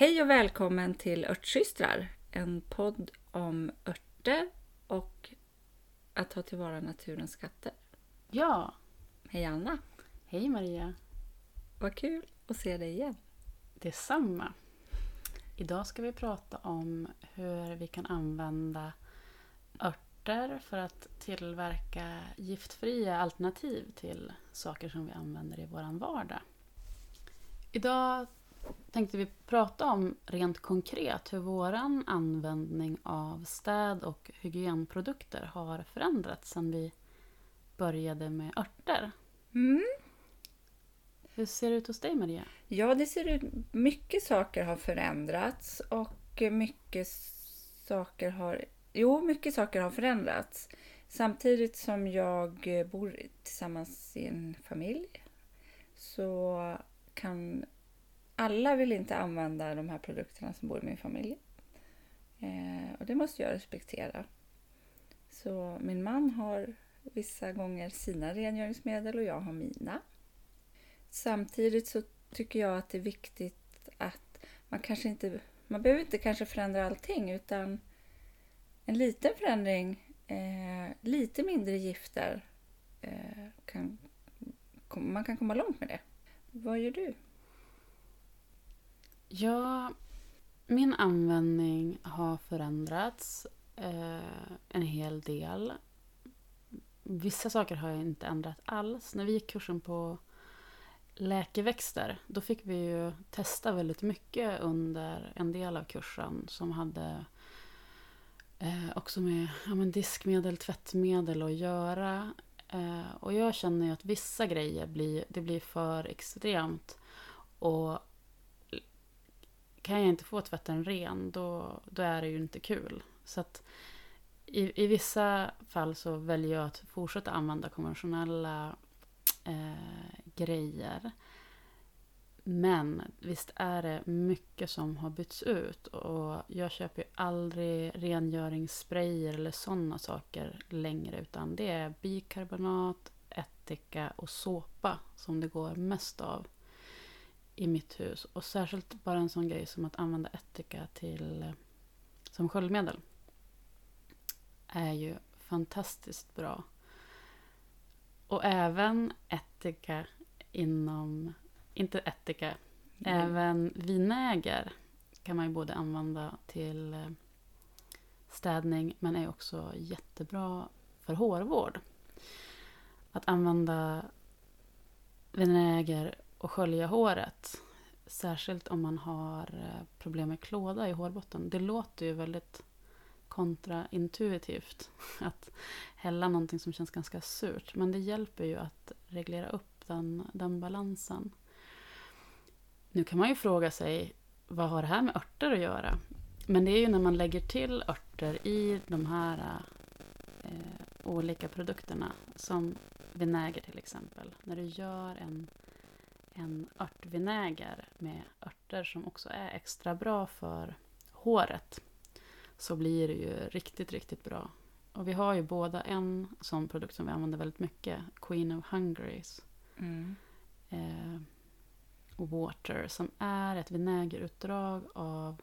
Hej och välkommen till Örtsystrar, en podd om örter och att ta tillvara naturens skatter. Ja, Hej Anna! hej Maria. Vad kul att se dig igen. Detsamma. Idag ska vi prata om hur vi kan använda örter för att tillverka giftfria alternativ till saker som vi använder i vår vardag. Idag tänkte vi prata om rent konkret hur vår användning av städ och hygienprodukter har förändrats sedan vi började med örter. Mm. Hur ser det ut hos dig Maria? Ja, det ser ut... Mycket saker har förändrats och mycket saker har... Jo, mycket saker har förändrats. Samtidigt som jag bor tillsammans i en familj så kan alla vill inte använda de här produkterna som bor i min familj. Eh, och det måste jag respektera. Så min man har vissa gånger sina rengöringsmedel och jag har mina. Samtidigt så tycker jag att det är viktigt att man kanske inte, man behöver inte kanske förändra allting utan en liten förändring, eh, lite mindre gifter, eh, kan, man kan komma långt med det. Vad gör du? Ja, min användning har förändrats eh, en hel del. Vissa saker har jag inte ändrat alls. När vi gick kursen på läkeväxter, då fick vi ju testa väldigt mycket under en del av kursen som hade eh, också med ja, men diskmedel, tvättmedel att göra. Eh, och jag känner ju att vissa grejer blir, det blir för extremt. Och kan jag inte få tvätten ren, då, då är det ju inte kul. Så att i, i vissa fall så väljer jag att fortsätta använda konventionella eh, grejer. Men visst är det mycket som har bytts ut och jag köper ju aldrig rengöringssprayer eller sådana saker längre utan det är bikarbonat, ättika och såpa som det går mest av i mitt hus. Och särskilt bara en sån grej som att använda ättika till, som sköljmedel är ju fantastiskt bra. Och även ättika inom, inte ättika, Mm. även vinäger kan man ju både använda till eh, städning men är också jättebra för hårvård. Att använda vinäger och skölja håret. Särskilt om man har eh, problem med klåda i hårbotten. Det låter ju väldigt kontraintuitivt att hälla någonting som känns ganska surt. Men det hjälper ju att reglera upp den, den balansen. Nu kan man ju fråga sig, vad har det här med örter att göra? Men det är ju när man lägger till örter i de här eh, olika produkterna, som vinäger till exempel. När du gör en, en örtvinäger med örter som också är extra bra för håret, så blir det ju riktigt, riktigt bra. Och vi har ju båda en sån produkt som vi använder väldigt mycket, Queen of Hungaries Mm. eh, Water, som är ett vinägerutdrag av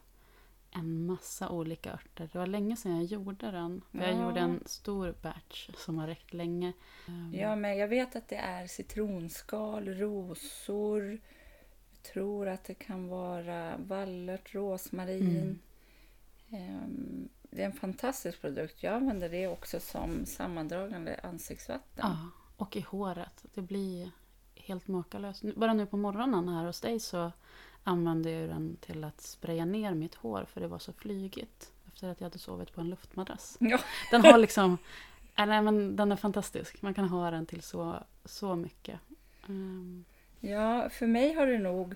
en massa olika örter. Det var länge sedan jag gjorde den. För Jag Ja. gjorde en stor batch som har räckt länge. Ehm, Ja, men jag vet att det är citronskal, rosor. Jag tror att det kan vara vallört, rosmarin. Mm. Ehm, Det är en fantastisk produkt. Jag använder det också som sammandragande ansiktsvatten. Ja, och i håret. Det blir helt makalöst. Bara nu på morgonen här hos dig så använde jag den till att spraya ner mitt hår för det var så flygigt. Efter att jag hade sovit på en luftmadrass. Ja. Den har liksom... nej, men den är fantastisk. Man kan ha den till så, så mycket. Ehm, Ja, för mig har det nog...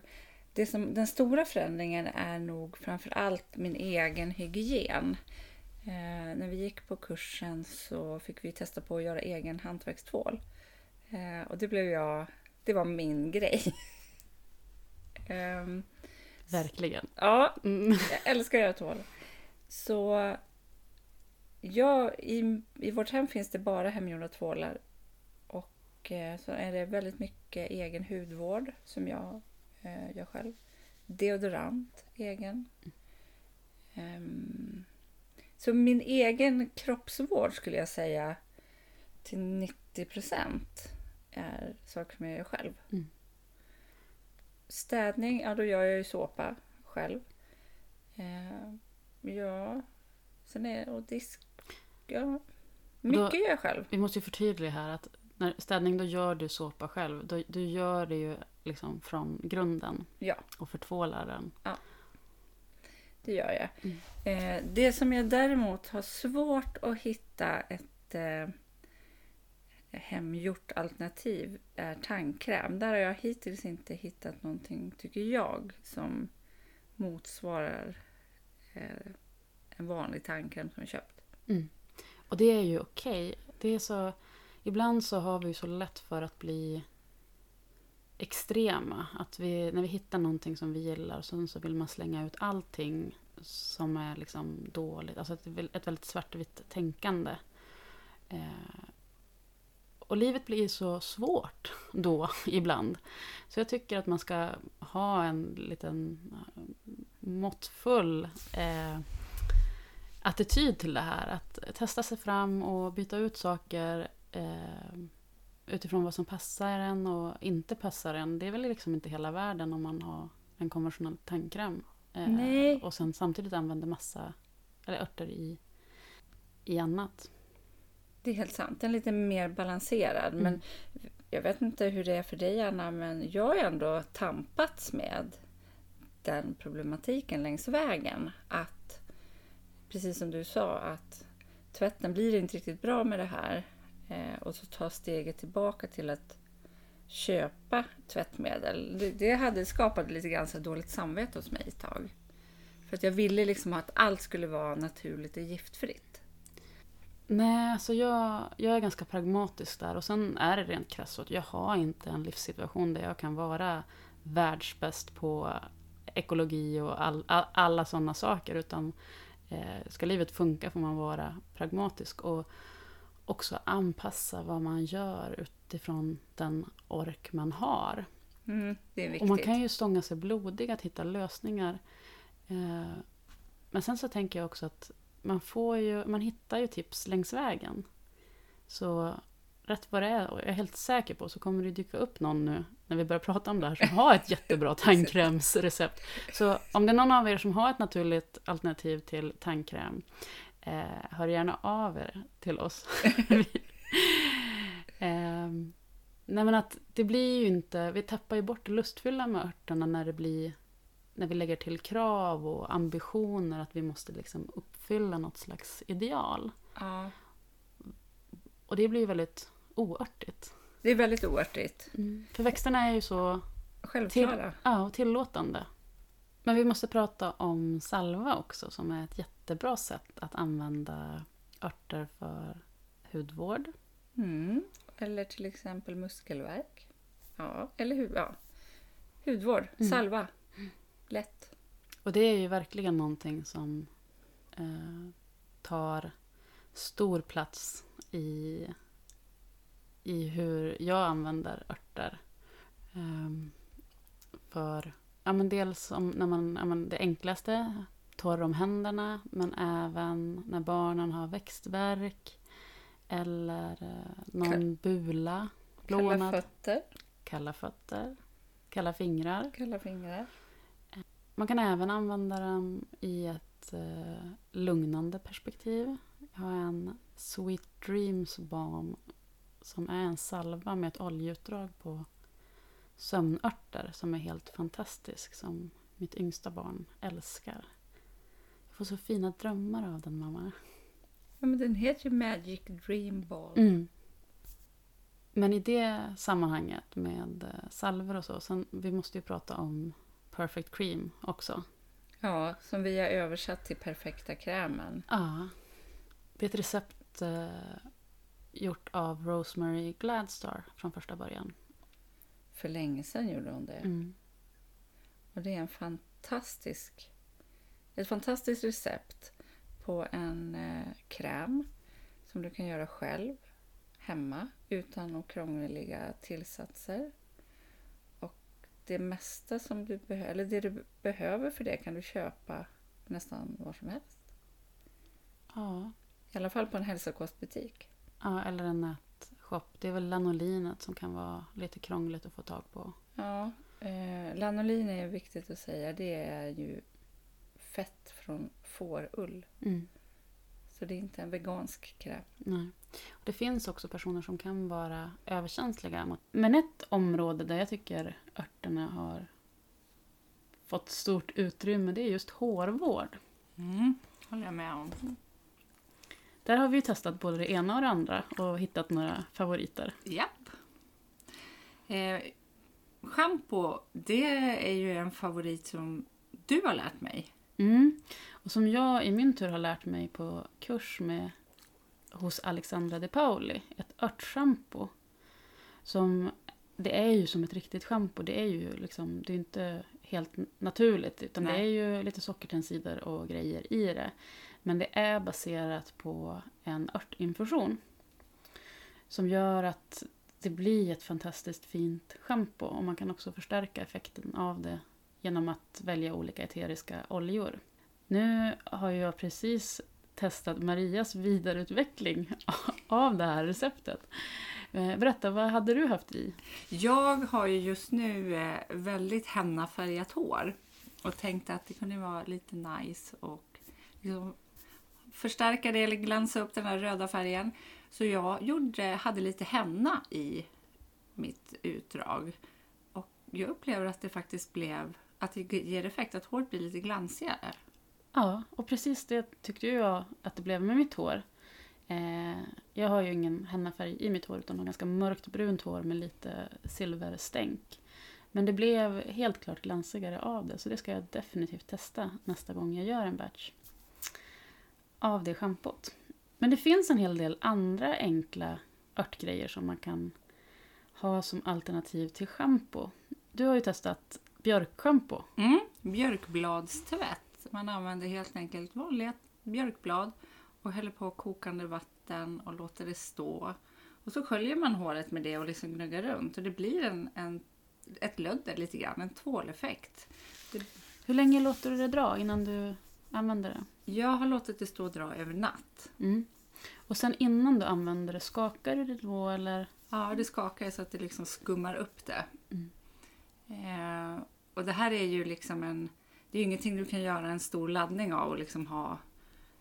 Det som, den stora förändringen är nog framför allt min egen hygien. Eh, när vi gick på kursen så fick vi testa på att göra egen hantverkstvål. Eh, och det blev jag... Det var min grej. Ehm, verkligen. ja, Mm. jag älskar att göra tvål. Så ja, i, i vårt hem finns det bara hemgjorda tvålar. Och eh, så är det väldigt mycket egen hudvård som jag eh, gör själv. deodorant egen. Ehm, så min egen kroppsvård skulle jag säga till 90 procent är saker som jag gör själv. Mm. Städning, ja då gör jag ju såpa själv. Eh, ja, sen är och disk, ja. Mycket Då- gör jag själv. Vi måste ju förtydliga här att när städning då gör du såpa själv. Då, du gör det ju liksom från grunden Ja. och förtvålar den. Det gör jag. Mm. Eh, det som jag däremot har svårt att hitta ett eh, hemgjort alternativ är tandkräm. Där har jag hittills inte hittat någonting, tycker jag, som motsvarar eh, en vanlig tandkräm som jag köpt. Mm. Och det är ju okej. Det är så... Ibland så har vi ju så lätt för att bli extrema. Att vi, när vi hittar någonting som vi gillar så, så vill man slänga ut allting som är liksom dåligt. Alltså ett, ett väldigt svartvitt tänkande. Eh, och livet blir så svårt då ibland. Så jag tycker att man ska ha en liten eh, måttfull eh, attityd till det här. Att testa sig fram och byta ut saker eh, utifrån vad som passar en och inte passar en. Det är väl liksom inte hela världen om man har en konventionell tandkräm. Eh. Och sen samtidigt använder massa eller örter i, i annat. Det är helt sant. Den är lite mer balanserad. Mm. Men jag vet inte hur det är för dig, Anna, men jag har ändå tampats med den problematiken längs vägen. Att, precis som du sa, att tvätten blir inte riktigt bra med det här. Eh, och så ta steget tillbaka till att köpa tvättmedel. Det, det hade skapat lite grann så dåligt samvete hos mig ett tag. För att jag ville liksom att allt skulle vara naturligt och giftfritt. Nej, alltså jag, jag är ganska pragmatisk där. Och sen är det rent krasst att jag har inte en livssituation där jag kan vara världsbäst på ekologi och all, all, alla sådana saker. Utan eh, ska livet funka får man vara pragmatisk och också anpassa vad man gör utifrån den ork man har. Mm, det är viktigt. Och man kan ju stånga sig blodig att hitta lösningar. Eh, men sen så tänker jag också att man, får ju, man hittar ju tips längs vägen. Så rätt vad det är, och jag är helt säker på, så kommer det dyka upp någon nu när vi börjar prata om det här som har ett jättebra tandkrämsrecept. Så om det är någon av er som har ett naturligt alternativ till tandkräm, eh, hör gärna av er till oss. Ehm, Nej men att det blir ju inte, vi tappar ju bort det lustfyllda med örterna när det blir, när vi lägger till krav och ambitioner att vi måste liksom uppfylla något slags ideal. Ja, Och det blir väldigt oörtigt. det är väldigt oartigt. För växterna är ju så till, Självklara. ja, och tillåtande. Men vi måste prata om salva också som är ett jättebra sätt att använda örter för hudvård. Mm. Eller till exempel muskelvärk. Ja, eller hud, ja. hudvård. Mm. Salva. Lätt. Och det är ju verkligen någonting som eh, tar stor plats i, i hur jag använder örter. Ehm, för ja, men dels om, när man, ja, men det enklaste, torr om händerna, men även när barnen har växtvärk eller eh, någon bula, Kalla fötter. kalla fötter, kalla fingrar. Kalla fingrar. Man kan även använda den i ett eh, lugnande perspektiv. Jag har en Sweet Dreams Balm som är en salva med ett oljeutdrag på sömnörter som är helt fantastisk, som mitt yngsta barn älskar. Jag får så fina drömmar av den, mamma. Ja, men den heter ju Magic Dream Ball. Mm. Men i det sammanhanget med eh, salver och så, sen, vi måste ju prata om Perfect Cream också. Ja, som vi har översatt till perfekta krämen. Ja. Det är ett recept eh, gjort av Rosemary Gladstar från första början. För länge sedan gjorde hon det. Mm. Och det är en fantastisk, ett fantastiskt recept på en eh, kräm som du kan göra själv hemma utan några krångliga tillsatser. Det mesta som du behöver, eller det du behöver för det kan du köpa nästan var som helst. Ja. I alla fall på en hälsokostbutik. ja, eller en nätshop. Det är väl lanolinet som kan vara lite krångligt att få tag på. Ja, eh, lanolin är viktigt att säga. Det är ju fett från fårull. Mm. Så det är inte en vegansk kräm. Nej. Det finns också personer som kan vara överkänsliga. mot- Men ett område där jag tycker örterna har fått stort utrymme det är just hårvård. Mm. håller jag med om. Där har vi ju testat både det ena och det andra och hittat några favoriter. Japp. Eh, Shampoo, det är ju en favorit som du har lärt mig. Mm. Och som jag i min tur har lärt mig på kurs med hos Alexandra De Pauli, ett örtschampo. Som, det är ju som ett riktigt schampo, det är ju liksom, det är inte helt naturligt utan det Nej. är ju lite sockertensider och grejer i det. Men det är baserat på en örtinfusion. Som gör att det blir ett fantastiskt fint schampo och man kan också förstärka effekten av det genom att välja olika eteriska oljor. Nu har jag precis testat Marias vidareutveckling av det här receptet. Eh, berätta, vad hade du haft i? Jag har ju just nu eh, väldigt hennafärgat hår och tänkte att det kunde vara lite nice och liksom förstärka det eller glänsa upp den här röda färgen. Så jag gjorde, hade lite henna i mitt utdrag och jag upplever att det faktiskt blev att det ger effekt, att håret blir lite glansigare. Ja, och precis det tyckte jag att det blev med mitt hår. Eh, jag har ju ingen hennafärg i mitt hår utan har ganska mörkt brunt hår med lite silverstänk. Men det blev helt klart glansigare av det så det ska jag definitivt testa nästa gång jag gör en batch av det schampot. Men det finns en hel del andra enkla örtgrejer som man kan ha som alternativ till schampo. Du har ju testat björkschampo. Mm. Björkbladstvätt. Man använder helt enkelt vanliga björkblad och häller på kokande vatten och låter det stå. Och så sköljer man håret med det och liksom gnuggar runt och det blir en, en, ett lödder lite grann, en tvåleffekt. Hur länge låter du det dra innan du använder det? Jag har låtit det stå och dra över natt. Mm. Och sen innan du använder det, skakar du det då eller? Ja, det skakar så att det liksom skummar upp det. Mm. Eh, och det här är ju liksom en... Det är ingenting du kan göra en stor laddning av och liksom ha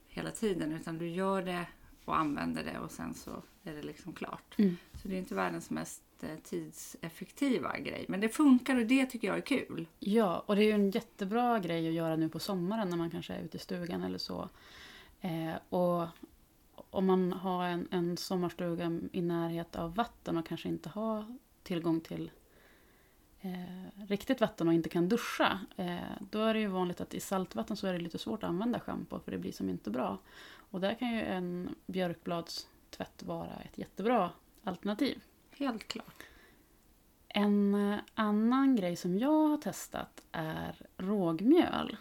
hela tiden. Utan du gör det och använder det och sen så är det liksom klart. Mm. Så det är inte världens mest eh, tidseffektiva grej. Men det funkar och det tycker jag är kul. Ja, och det är ju en jättebra grej att göra nu på sommaren när man kanske är ute i stugan eller så. Eh, och om man har en, en sommarstuga i närhet av vatten och kanske inte har tillgång till eh, riktigt vatten och inte kan duscha. Eh, då är det ju vanligt att i saltvatten så är det lite svårt att använda schampo för det blir som inte bra. Och där kan ju en björkbladstvätt vara ett jättebra alternativ. Helt klart. En eh, annan grej som jag har testat är rågmjöl.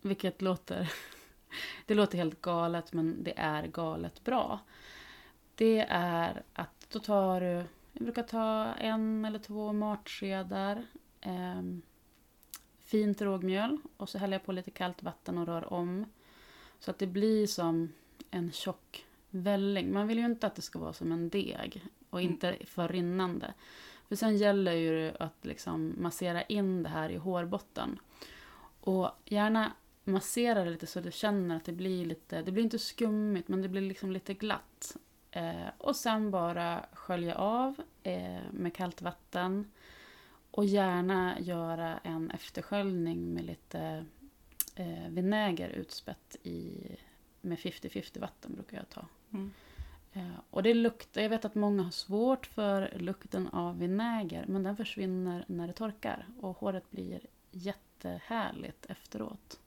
Vilket låter... Det låter helt galet men det är galet bra. Det är att då tar du... Jag brukar ta en eller två matskedar eh, fint rågmjöl och så häller jag på lite kallt vatten och rör om. Så att det blir som en tjock välling. Man vill ju inte att det ska vara som en deg och inte för rinnande. För sen gäller ju att liksom massera in det här i hårbotten. Och gärna massera det lite så du känner att det blir lite, det blir inte skummigt men det blir liksom lite glatt. Eh, och sen bara skölja av eh, med kallt vatten. Och gärna göra en eftersköljning med lite eh, vinäger utspätt i, med 50-50 vatten brukar jag ta. Mm. Eh, Och det luktar, jag vet att många har svårt för lukten av vinäger men den försvinner när det torkar och håret blir jättehärligt efteråt.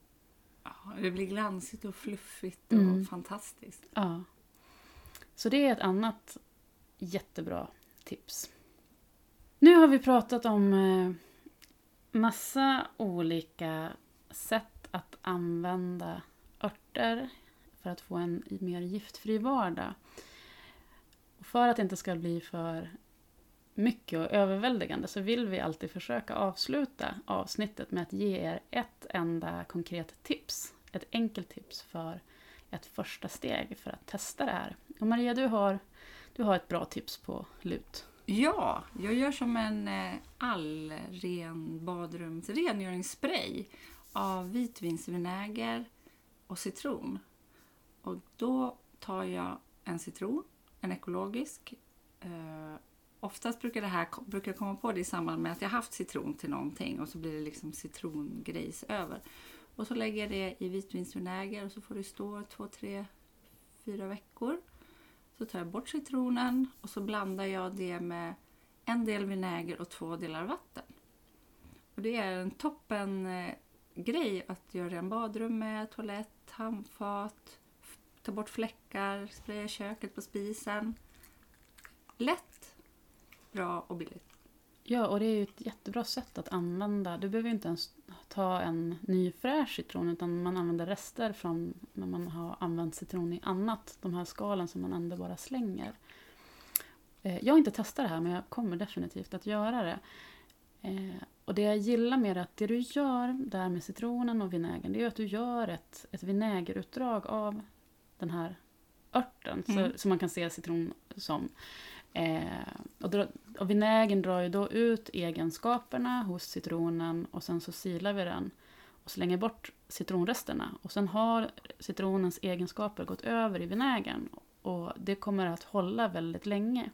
Ja, det blir glansigt och fluffigt och Mm. fantastiskt. Ja. Så det är ett annat jättebra tips. Nu har vi pratat om eh, massa olika sätt att använda örter för att få en mer giftfri vardag. Och för att det inte ska bli för mycket och överväldigande så vill vi alltid försöka avsluta avsnittet med att ge er ett enda konkret tips. Ett enkelt tips för ett första steg för att testa det här. Och Maria, du har, du har ett bra tips på lut. Ja, jag gör som en eh, allren badrumsrengöringsspray av vitvinsvinäger och citron. Och då tar jag en citron, en ekologisk. Eh, oftast brukar det här brukar jag komma på det i samband med att jag haft citron till någonting och så blir det liksom citrongrejs över. Och så lägger jag det i vitvinsvinäger och så får det stå två, tre, fyra veckor. Så tar jag bort citronen och så blandar jag det med en del vinäger och två delar vatten. Och det är en toppen eh, grej att göra en badrum med, toalett, handfat, ta bort fläckar, spraya köket på spisen. Lätt, bra och billigt. Ja, och det är ju ett jättebra sätt att använda. Du behöver inte ens ta en ny fräsch citron utan man använder rester från när man har använt citron i annat. De här skalen som man ändå bara slänger. Eh, jag har inte testat det här men jag kommer definitivt att göra det. Eh, och det jag gillar med det, att det du gör där med citronen och vinägern, det är att du gör ett, ett vinägerutdrag av den här örten, mm. så, som man kan se citron som. Eh, och, då, och vinägern drar ju då ut egenskaperna hos citronen och sen så silar vi den och slänger bort citronresterna. Och sen har citronens egenskaper gått över i vinägern och det kommer att hålla väldigt länge.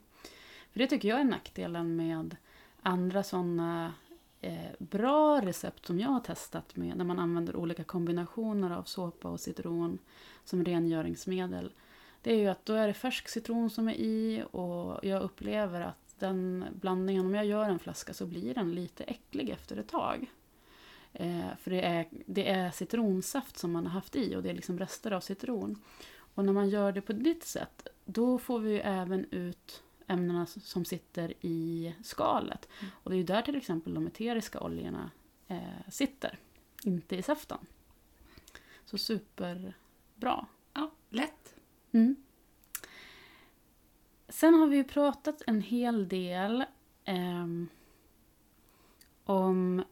För det tycker jag är nackdelen med andra sådana eh, bra recept som jag har testat med när man använder olika kombinationer av såpa och citron som rengöringsmedel. Det är ju att då är det färsk citron som är i och jag upplever att den blandningen, om jag gör en flaska så blir den lite äcklig efter ett tag. Eh, för det är, det är citronsaft som man har haft i och det är liksom rester av citron. Och när man gör det på ditt sätt, då får vi ju även ut ämnena som sitter i skalet. Mm. Och det är ju där till exempel de eteriska oljorna eh, sitter, inte i saften. Så superbra. Mm. Sen har vi ju pratat en hel del eh, om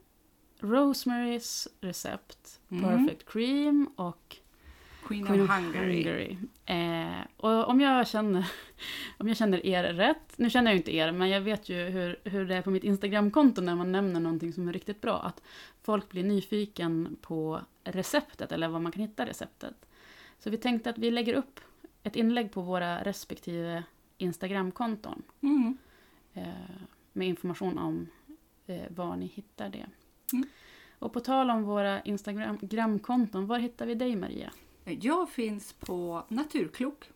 Rosemarys recept, mm. Perfect Cream och Queen, Queen of, of Hungary. Hungary. Eh, och om jag, känner, om jag känner er rätt, nu känner jag ju inte er, men jag vet ju hur, hur det är på mitt Instagramkonto när man nämner någonting som är riktigt bra. Att folk blir nyfiken på receptet, eller var man kan hitta receptet. Så vi tänkte att vi lägger upp ett inlägg på våra respektive Instagramkonton. Mm. Eh, med information om eh, var ni hittar det. Mm. Och på tal om våra Instagramkonton, var hittar vi dig Maria? Jag finns på Naturklok.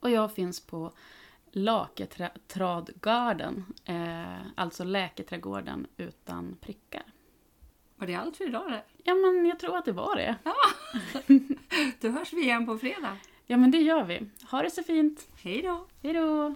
Och jag finns på Laketradgarden, eh, alltså läketrädgården utan prickar. Var det allt för idag? Det? Ja, men jag tror att det var det. Ja. Då hörs vi igen på fredag. Ja, men det gör vi. Ha det så fint. Hej då. Hej då.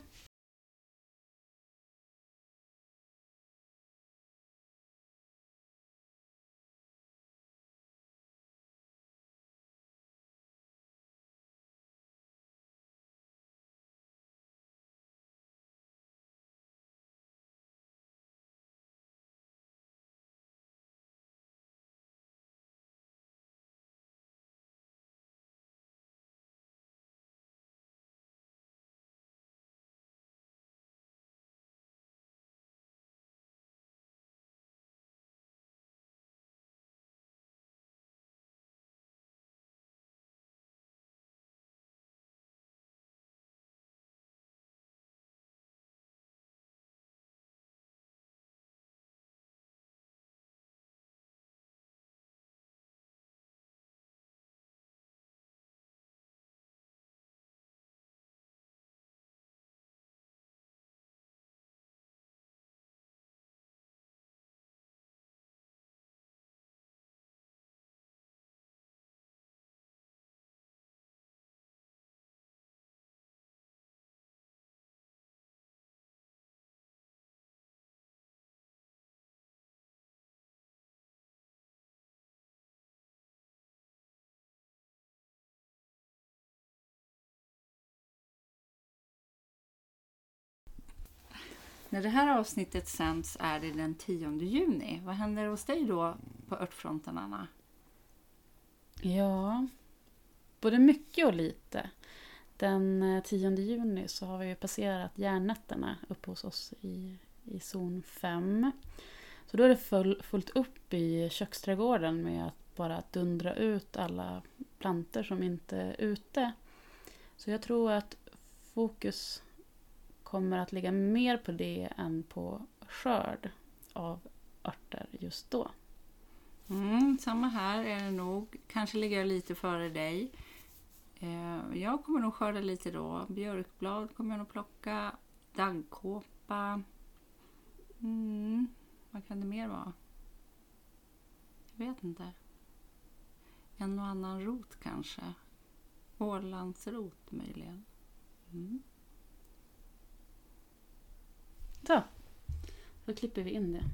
När det här avsnittet sänds är det den 10 juni. Vad händer hos dig då på örtfronten, Anna? Ja, både mycket och lite. Den eh, 10 juni så har vi ju passerat järnnätterna uppe hos oss i, i zon 5. Så då är det full, fullt upp i köksträdgården med att bara dundra ut alla planter som inte är ute. Så jag tror att fokus kommer att ligga mer på det än på skörd av örter just då. Mm, samma här är det nog. Kanske ligger jag lite före dig. Eh, jag kommer nog skörda lite då. Björkblad kommer jag nog plocka. Daggkåpa. Mm, vad kan det mer vara? Jag vet inte. En och annan rot kanske. Ålandsrot möjligen. Mm. Så, då klipper vi in det.